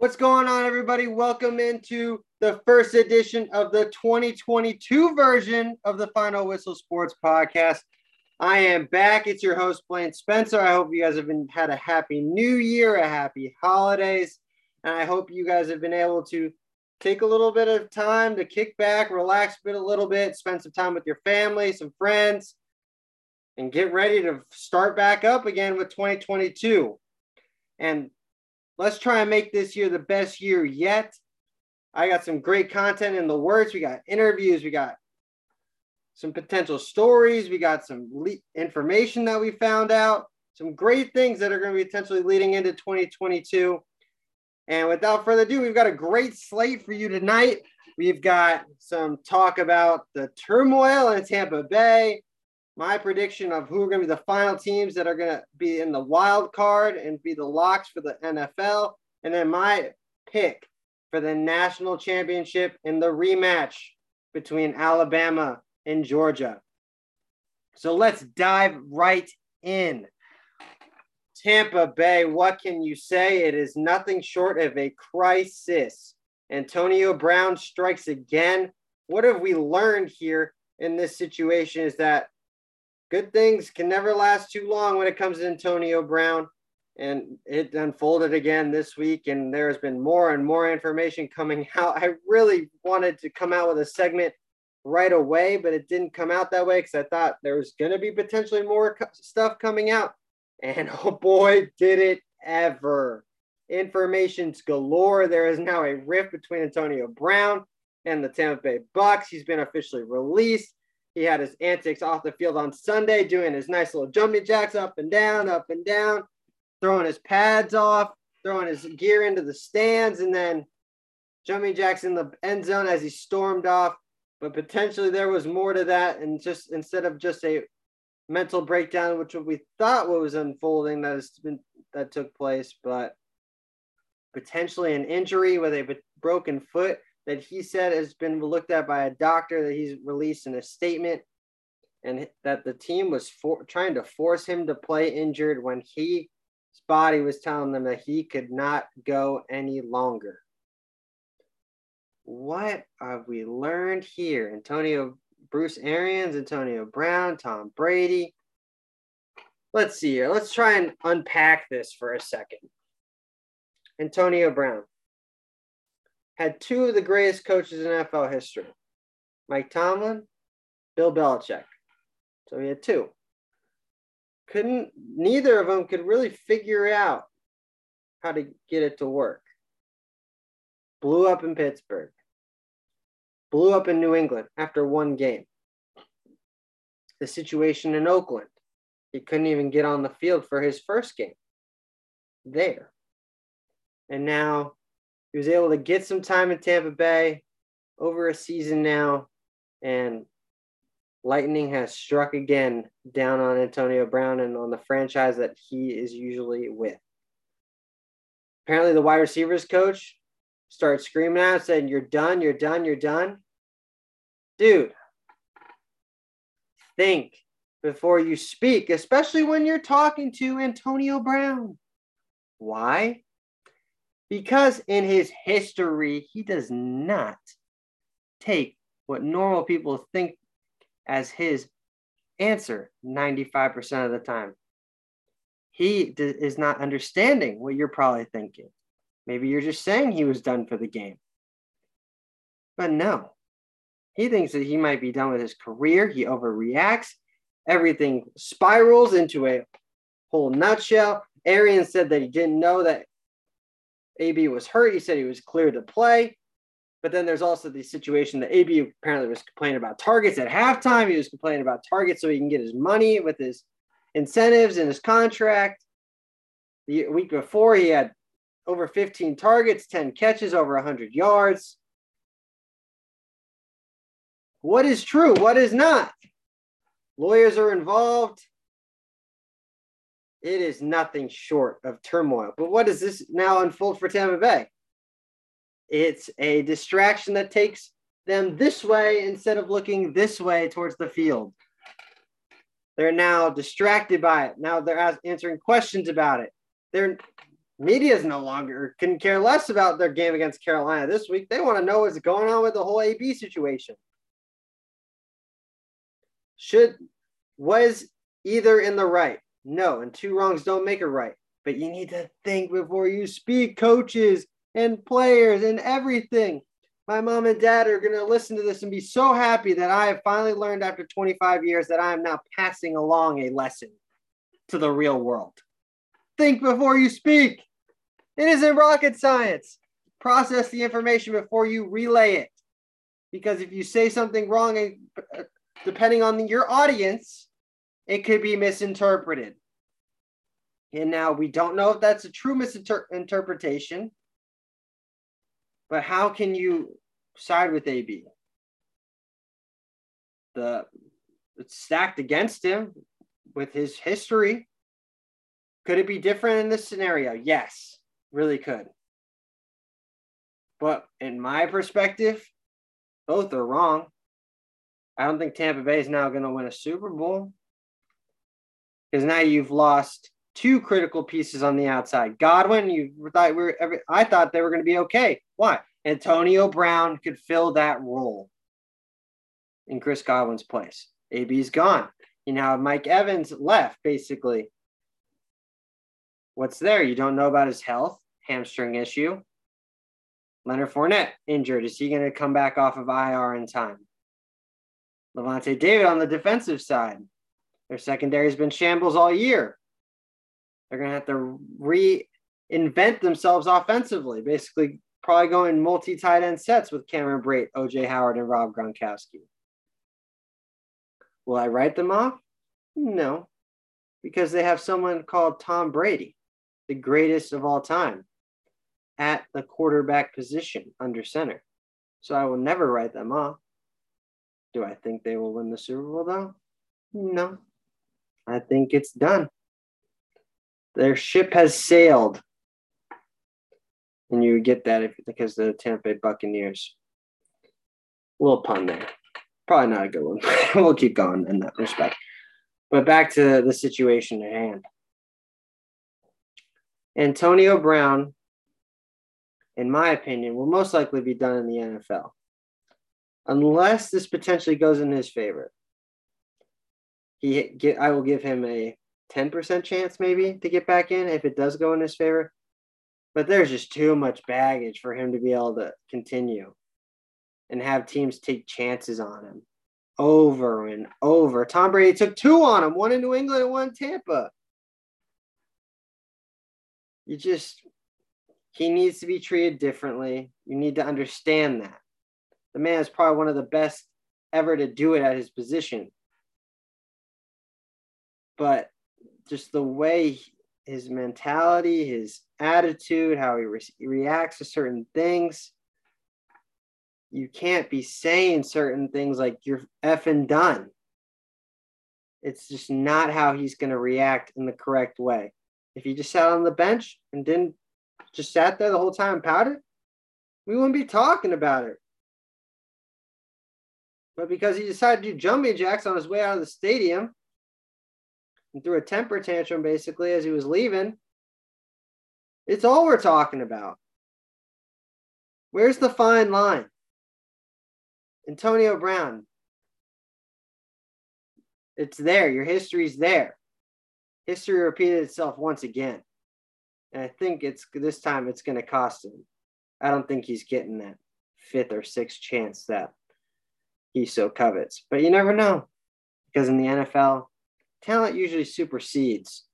What's going on, everybody? Welcome into the first edition of the 2022 version of the Final Whistle Sports Podcast. I am back. It's your host, Blaine Spencer. I hope you guys have been had a happy new year, a happy holidays, and I hope you guys have been able to take a little bit of time to kick back, relax a bit, a little bit, spend some time with your family, some friends, and get ready to start back up again with 2022. And let's try and make this year the best year yet. I got some great content in the works. We got interviews, we got some potential stories, we got some le- information that we found out, some great things that are going to be potentially leading into 2022. And without further ado, we've got a great slate for you tonight. We've got some talk about the turmoil in Tampa Bay, my prediction of who are going to be the final teams that are going to be in the wild card and be the locks for the NFL, and then my pick for the national championship in the rematch between Alabama and Georgia. So let's dive right in. Tampa Bay, what can you say? It is nothing short of a crisis. Antonio Brown strikes again. What have we learned here in this situation is that good things can never last too long when it comes to Antonio Brown. And it unfolded again this week, and there has been more and more information coming out. I really wanted to come out with a segment right away, but it didn't come out that way because I thought there was going to be potentially more co- stuff coming out. And oh boy, did it ever! Information's galore. There is now a rift between Antonio Brown and the Tampa Bay Bucks. He's been officially released. He had his antics off the field on Sunday, doing his nice little jumping jacks up and down, up and down, throwing his pads off, throwing his gear into the stands, and then jumping jacks in the end zone as he stormed off. But potentially there was more to that, and just instead of just a mental breakdown, which we thought was unfolding that has been that took place, but potentially an injury with a broken foot that he said has been looked at by a doctor that he's released in a statement and that the team was for, trying to force him to play injured when he his body was telling them that he could not go any longer. What have we learned here? Antonio Bruce Arians, Antonio Brown, Tom Brady. Let's see here. Let's try and unpack this for a second. Antonio Brown had two of the greatest coaches in NFL history Mike Tomlin, Bill Belichick. So he had two. Couldn't, neither of them could really figure out how to get it to work. Blew up in Pittsburgh, blew up in New England after one game. The situation in Oakland, he couldn't even get on the field for his first game there. And now he was able to get some time in Tampa Bay over a season now, and lightning has struck again down on Antonio Brown and on the franchise that he is usually with. Apparently, the wide receivers coach started screaming out, saying, You're done, you're done, you're done. Dude, think before you speak, especially when you're talking to Antonio Brown. Why? Because in his history, he does not take what normal people think as his answer 95% of the time. He d- is not understanding what you're probably thinking. Maybe you're just saying he was done for the game. But no, he thinks that he might be done with his career. He overreacts. Everything spirals into a whole nutshell. Arians said that he didn't know that AB was hurt. He said he was clear to play. But then there's also the situation that AB apparently was complaining about targets at halftime. He was complaining about targets so he can get his money with his incentives and his contract. The week before, he had over 15 targets, 10 catches, over 100 yards. What is true? What is not? Lawyers are involved it is nothing short of turmoil. But what does this now unfold for Tampa Bay? It's a distraction that takes them this way instead of looking this way towards the field. They're now distracted by it. Now they're answering questions about it. They're Media is no longer couldn't care less about their game against Carolina this week. They want to know what's going on with the whole AB situation. Should was either in the right? No, and two wrongs don't make a right. But you need to think before you speak, coaches and players and everything. My mom and dad are going to listen to this and be so happy that I have finally learned after 25 years that I am now passing along a lesson to the real world. Think before you speak. It isn't rocket science. Process the information before you relay it. Because if you say something wrong, uh, depending on your audience, it could be misinterpreted. And now we don't know if that's a true misinterpretation, but how can you side with AB? The it's stacked against him with his history. Could it be different in this scenario? Yes really could. But in my perspective, both are wrong. I don't think Tampa Bay is now going to win a Super Bowl because now you've lost two critical pieces on the outside. Godwin, you thought we were, I thought they were going to be okay. Why? Antonio Brown could fill that role in Chris Godwin's place. AB's gone. You now have Mike Evans left, basically. What's there? You don't know about his health, hamstring issue. Leonard Fournette injured. Is he going to come back off of IR in time? Lavonte David on the defensive side. Their secondary has been shambles all year. They're going to have to reinvent themselves offensively, basically, probably going multi tight end sets with Cameron Brate, OJ Howard, and Rob Gronkowski. Will I write them off? No, because they have someone called Tom Brady the greatest of all time at the quarterback position under center. So I will never write them off. Do I think they will win the Super Bowl though? No. I think it's done. Their ship has sailed. And you get that if because the Tampa Bay Buccaneers. A little pun there. Probably not a good one. we'll keep going in that respect. But back to the situation at hand. Antonio Brown, in my opinion, will most likely be done in the NFL, unless this potentially goes in his favor. He, get, I will give him a 10% chance maybe to get back in if it does go in his favor. But there's just too much baggage for him to be able to continue and have teams take chances on him over and over. Tom Brady took two on him, one in New England and one in Tampa you just he needs to be treated differently. You need to understand that. The man is probably one of the best ever to do it at his position. But just the way his mentality, his attitude, how he re- reacts to certain things, you can't be saying certain things like you're effing done. It's just not how he's going to react in the correct way. If he just sat on the bench and didn't just sat there the whole time and pouted, we wouldn't be talking about it. But because he decided to do jumping jacks on his way out of the stadium and threw a temper tantrum basically as he was leaving, it's all we're talking about. Where's the fine line? Antonio Brown. It's there. Your history's there history repeated itself once again. And I think it's this time it's going to cost him. I don't think he's getting that fifth or sixth chance that he so covets. But you never know because in the NFL, talent usually supersedes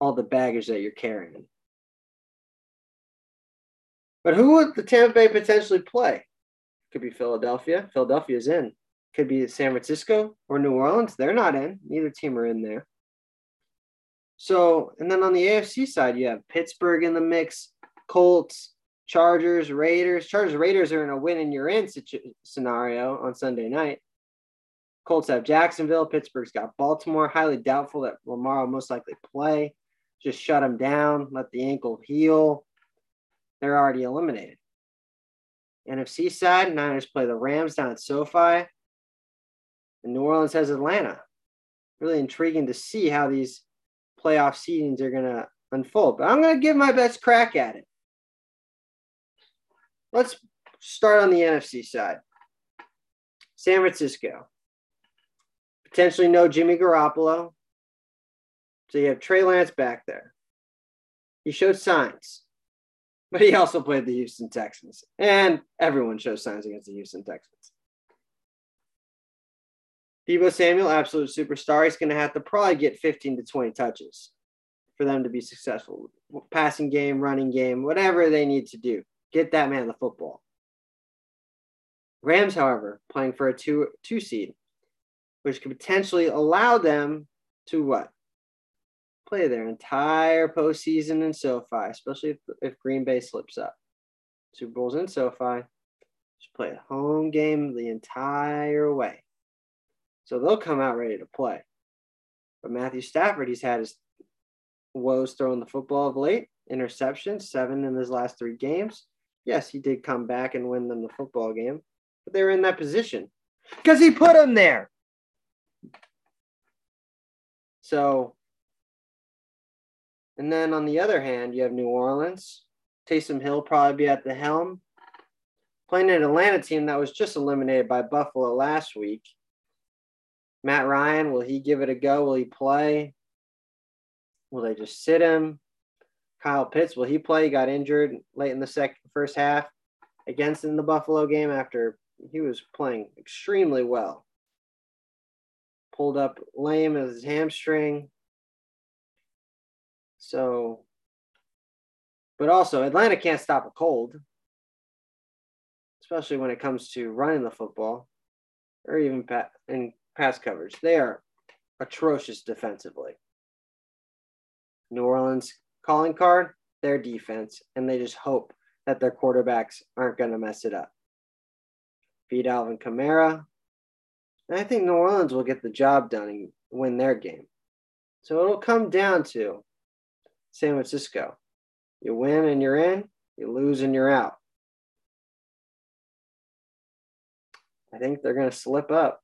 all the baggage that you're carrying. But who would the Tampa Bay potentially play? Could be Philadelphia. Philadelphia's in. Could be San Francisco or New Orleans. They're not in. Neither team are in there. So, and then on the AFC side, you have Pittsburgh in the mix, Colts, Chargers, Raiders. Chargers, Raiders are in a win and you're in scenario on Sunday night. Colts have Jacksonville. Pittsburgh's got Baltimore. Highly doubtful that Lamar will most likely play. Just shut him down, let the ankle heal. They're already eliminated. NFC side, Niners play the Rams down at SoFi. And New Orleans has Atlanta. Really intriguing to see how these playoff seedings are going to unfold. But I'm going to give my best crack at it. Let's start on the NFC side. San Francisco. Potentially no Jimmy Garoppolo. So you have Trey Lance back there. He showed signs, but he also played the Houston Texans. And everyone shows signs against the Houston Texans. Deebo Samuel, absolute superstar. He's going to have to probably get 15 to 20 touches for them to be successful. Passing game, running game, whatever they need to do. Get that man the football. Rams, however, playing for a two two seed, which could potentially allow them to what? Play their entire postseason in SoFi, especially if, if Green Bay slips up. Super Bowls in SoFi. Just play a home game the entire way. So they'll come out ready to play. But Matthew Stafford, he's had his woes throwing the football of late, interceptions, seven in his last three games. Yes, he did come back and win them the football game, but they were in that position because he put them there. So, and then on the other hand, you have New Orleans. Taysom Hill probably be at the helm. Playing an Atlanta team that was just eliminated by Buffalo last week. Matt Ryan, will he give it a go? Will he play? Will they just sit him? Kyle Pitts, will he play? He got injured late in the second first half against in the Buffalo game after he was playing extremely well. Pulled up lame as his hamstring. So, but also Atlanta can't stop a cold, especially when it comes to running the football or even in pass coverage. They are atrocious defensively. New Orleans calling card, their defense, and they just hope that their quarterbacks aren't going to mess it up. Beat Alvin Kamara. And I think New Orleans will get the job done and win their game. So it'll come down to San Francisco. You win and you're in, you lose and you're out. I think they're going to slip up.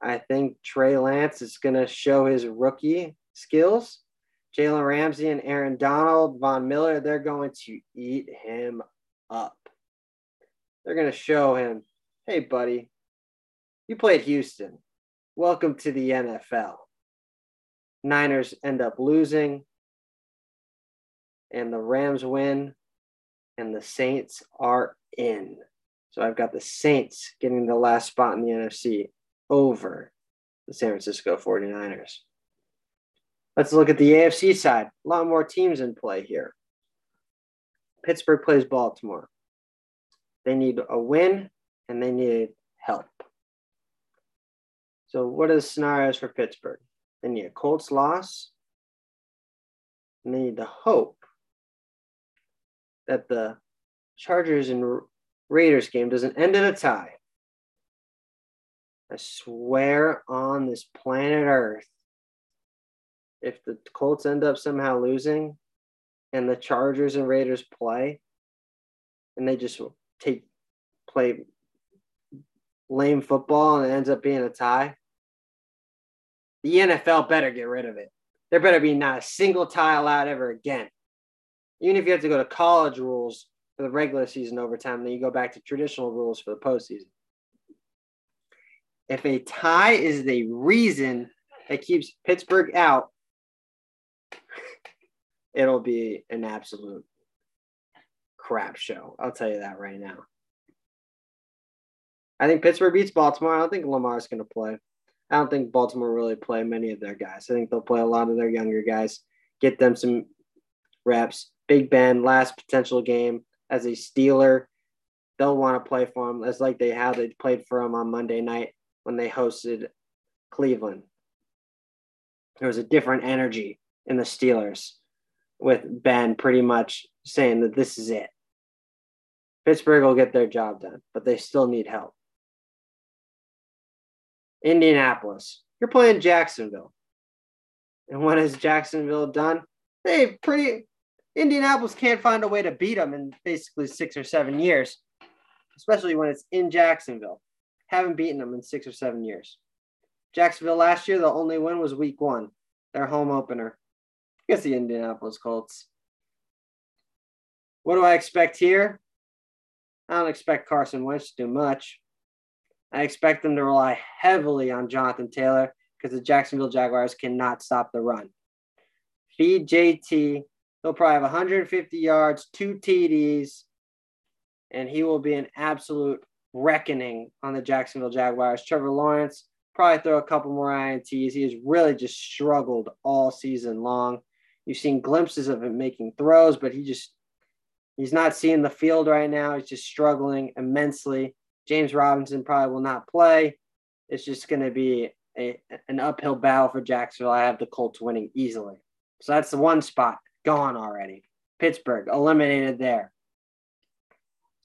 I think Trey Lance is going to show his rookie skills. Jalen Ramsey and Aaron Donald, Von Miller, they're going to eat him up. They're going to show him, hey, buddy, you played Houston. Welcome to the NFL. Niners end up losing, and the Rams win, and the Saints are in. So I've got the Saints getting the last spot in the NFC over the San Francisco 49ers. Let's look at the AFC side. A lot more teams in play here. Pittsburgh plays Baltimore. They need a win and they need help. So, what are the scenarios for Pittsburgh? They need a Colts loss. And they need to hope that the Chargers and Raiders game doesn't end in a tie. I swear on this planet Earth, if the Colts end up somehow losing and the Chargers and Raiders play and they just take play lame football and it ends up being a tie, the NFL better get rid of it. There better be not a single tie allowed ever again. Even if you have to go to college rules for the regular season overtime, then you go back to traditional rules for the postseason. If a tie is the reason that keeps Pittsburgh out, it'll be an absolute crap show. I'll tell you that right now. I think Pittsburgh beats Baltimore. I don't think Lamar's going to play. I don't think Baltimore really play many of their guys. I think they'll play a lot of their younger guys, get them some reps. Big Ben, last potential game as a Steeler. They'll want to play for him as like they have. They played for him on Monday night when they hosted Cleveland. There was a different energy in the Steelers with Ben pretty much saying that this is it. Pittsburgh will get their job done, but they still need help. Indianapolis, you're playing Jacksonville. And what has Jacksonville done? They pretty Indianapolis can't find a way to beat them in basically six or seven years, especially when it's in Jacksonville. Haven't beaten them in six or seven years. Jacksonville last year, the only win was week one, their home opener against the Indianapolis Colts. What do I expect here? I don't expect Carson Wentz to do much. I expect them to rely heavily on Jonathan Taylor because the Jacksonville Jaguars cannot stop the run. Feed JT. He'll probably have 150 yards, two TDs, and he will be an absolute reckoning on the Jacksonville Jaguars. Trevor Lawrence probably throw a couple more INTs. He has really just struggled all season long. You've seen glimpses of him making throws, but he just he's not seeing the field right now. He's just struggling immensely. James Robinson probably will not play. It's just going to be a, an uphill battle for Jacksonville. I have the Colts winning easily. So that's the one spot gone already. Pittsburgh eliminated there.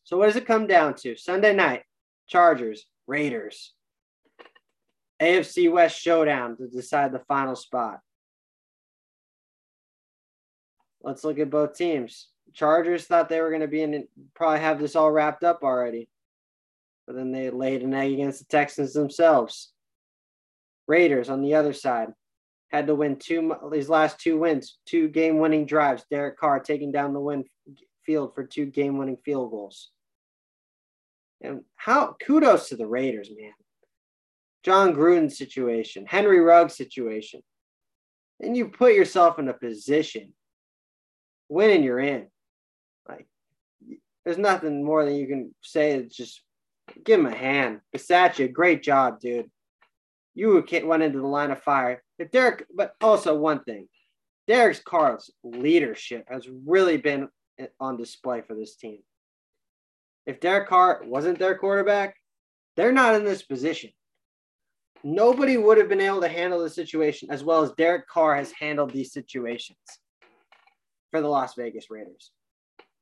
So what does it come down to? Sunday night, Chargers, Raiders. AFC West showdown to decide the final spot. Let's look at both teams. Chargers thought they were going to be in, probably have this all wrapped up already, but then they laid an egg against the Texans themselves. Raiders on the other side had to win two these last two wins, two game-winning drives. Derek Carr taking down the win field for two game-winning field goals. And how kudos to the Raiders, man. Jon Gruden situation, Henry Ruggs situation. And you put yourself in a position winning you're in. Like there's nothing more than you can say. It's just give him a hand. Bisaccia, great job, dude. You went into the line of fire. If Derek, but also one thing, Derek Carr's leadership has really been on display for this team. If Derek Carr wasn't their quarterback, they're not in this position. Nobody would have been able to handle the situation as well as Derek Carr has handled these situations for the Las Vegas Raiders.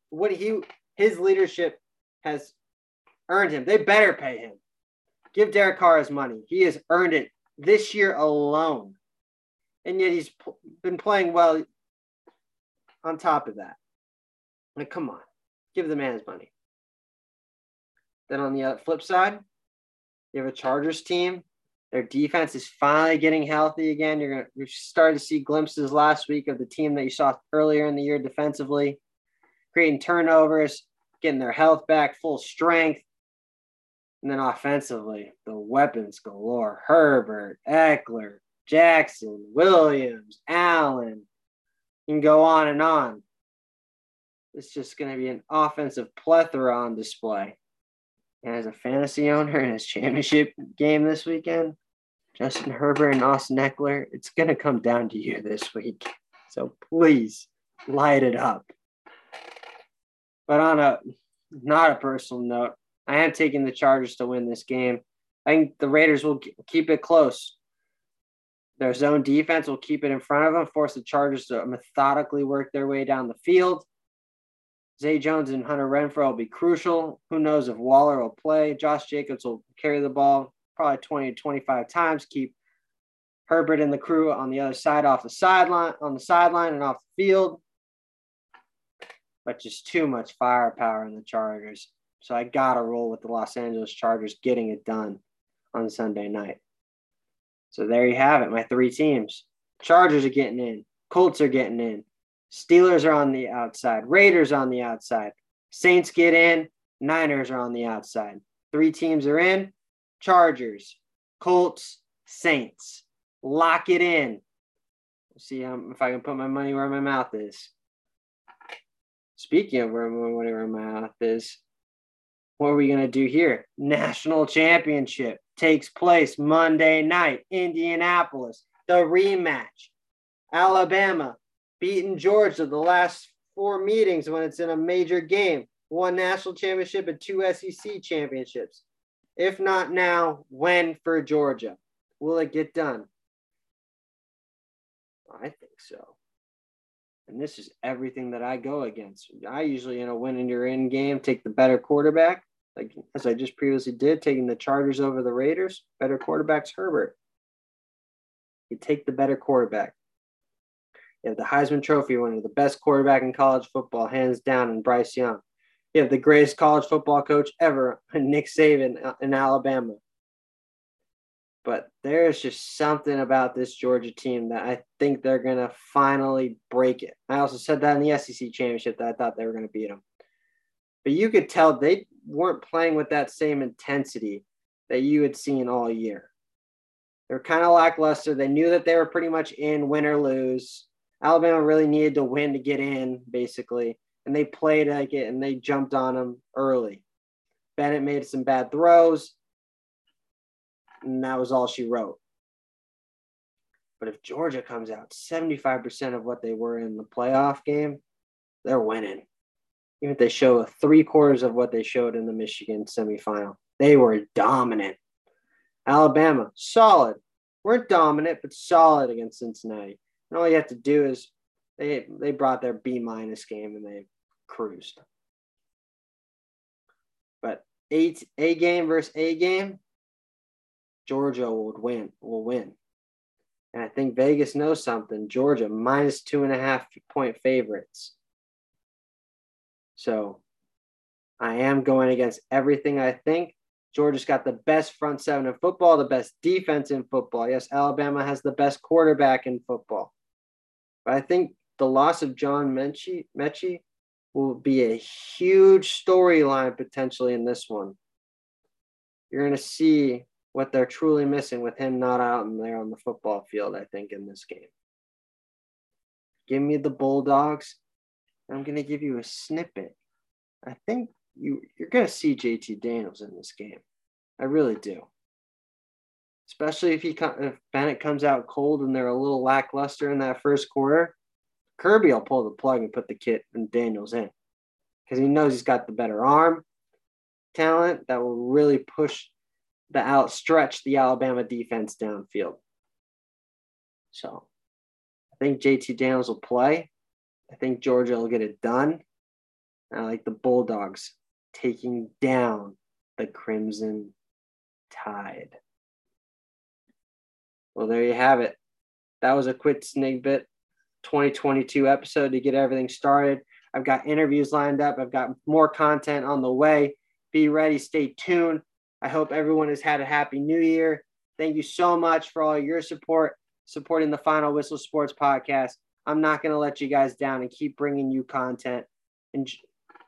What he his leadership has earned him. They better pay him. Give Derek Carr his money. He has earned it this year alone. And yet he's been playing well on top of that. Like, come on, give the man his money. Then on the flip side, you have a Chargers team their defense is finally getting healthy again. You're gonna to see glimpses last week of the team that you saw earlier in the year defensively, creating turnovers, getting their health back, full strength. And then offensively, the weapons galore. Herbert, Ekeler, Jackson, Williams, Allen. You can go on and on. It's just going to be an offensive plethora on display. And as a fantasy owner in his championship game this weekend, Justin Herbert and Austin Ekeler, it's going to come down to you this week. So please light it up. But on a not a personal note, I am taking the Chargers to win this game. I think the Raiders will keep it close. Their zone defense will keep it in front of them, force the Chargers to methodically work their way down the field. Zay Jones and Hunter Renfrow will be crucial. Who knows if Waller will play? Josh Jacobs will carry the ball probably 20 to 25 times, keep Herbert and the crew on the other side off the sideline, on the sideline and off the field. But just too much firepower in the Chargers. So I got to roll with the Los Angeles Chargers getting it done on Sunday night. So there you have it, my three teams. Chargers are getting in, Colts are getting in, Steelers are on the outside, Raiders on the outside, Saints get in, Niners are on the outside. Three teams are in. Chargers, Colts, Saints. Lock it in. see um, if I can put my money where my mouth is. Speaking of where my money where my mouth is, what are we going to do here? National championship takes place Monday night, Indianapolis. The rematch. Alabama beating Georgia the last four meetings when it's in a major game. One national championship and two SEC championships. If not now, when for Georgia? Will it get done? I think so. And this is everything that I go against. I usually, in a win in your end game, take the better quarterback, like as I just previously did, taking the Chargers over the Raiders. Better quarterback's Herbert. You take the better quarterback. You have the Heisman Trophy winner, the best quarterback in college football, hands down, and Bryce Young you have the greatest college football coach ever, Nick Saban uh, in Alabama. But there's just something about this Georgia team that I think they're going to finally break it. I also said that in the SEC championship that I thought they were going to beat them. But you could tell they weren't playing with that same intensity that you had seen all year. They were kind of lackluster. They knew that they were pretty much in win or lose. Alabama really needed to win to get in, basically. And they played like it and they jumped on them early. Bennett made some bad throws and that was all she wrote. But if Georgia comes out 75% of what they were in the playoff game, they're winning. Even if they show three quarters of what they showed in the Michigan semifinal, they were dominant. Alabama, solid. Weren't dominant, but solid against Cincinnati. And all you have to do is they they brought their B minus game and they cruised. But eight A game versus A game, Georgia would win, will win. And I think Vegas knows something. Georgia minus two and a half point favorites. So I am going against everything I think. Georgia's got the best front seven in football, the best defense in football. Yes, Alabama has the best quarterback in football. But I think the loss of John Metchie, Metchie will be a huge storyline potentially in this one. You're going to see what they're truly missing with him not out and there on the football field, I think, in this game. Give me the Bulldogs. I'm going to give you a snippet. I think you, you're going to see JT Daniels in this game. I really do. Especially if he if Bennett comes out cold and they're a little lackluster in that first quarter, Kirby will pull the plug and put the kit and Daniels in because he knows he's got the better arm talent that will really push the outstretch the Alabama defense downfield. So I think JT Daniels will play. I think Georgia will get it done. I like the Bulldogs taking down the Crimson Tide. Well, there you have it. That was a quick snippet 2022 episode to get everything started. I've got interviews lined up. I've got more content on the way. Be ready, stay tuned. I hope everyone has had a happy new year. Thank you so much for all your support, supporting the Final Whistle Sports podcast. I'm not going to let you guys down and keep bringing you content.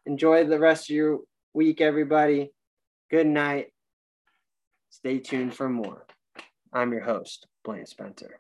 Enjoy the rest of your week, everybody. Good night. Stay tuned for more. I'm your host, Blaine Spencer.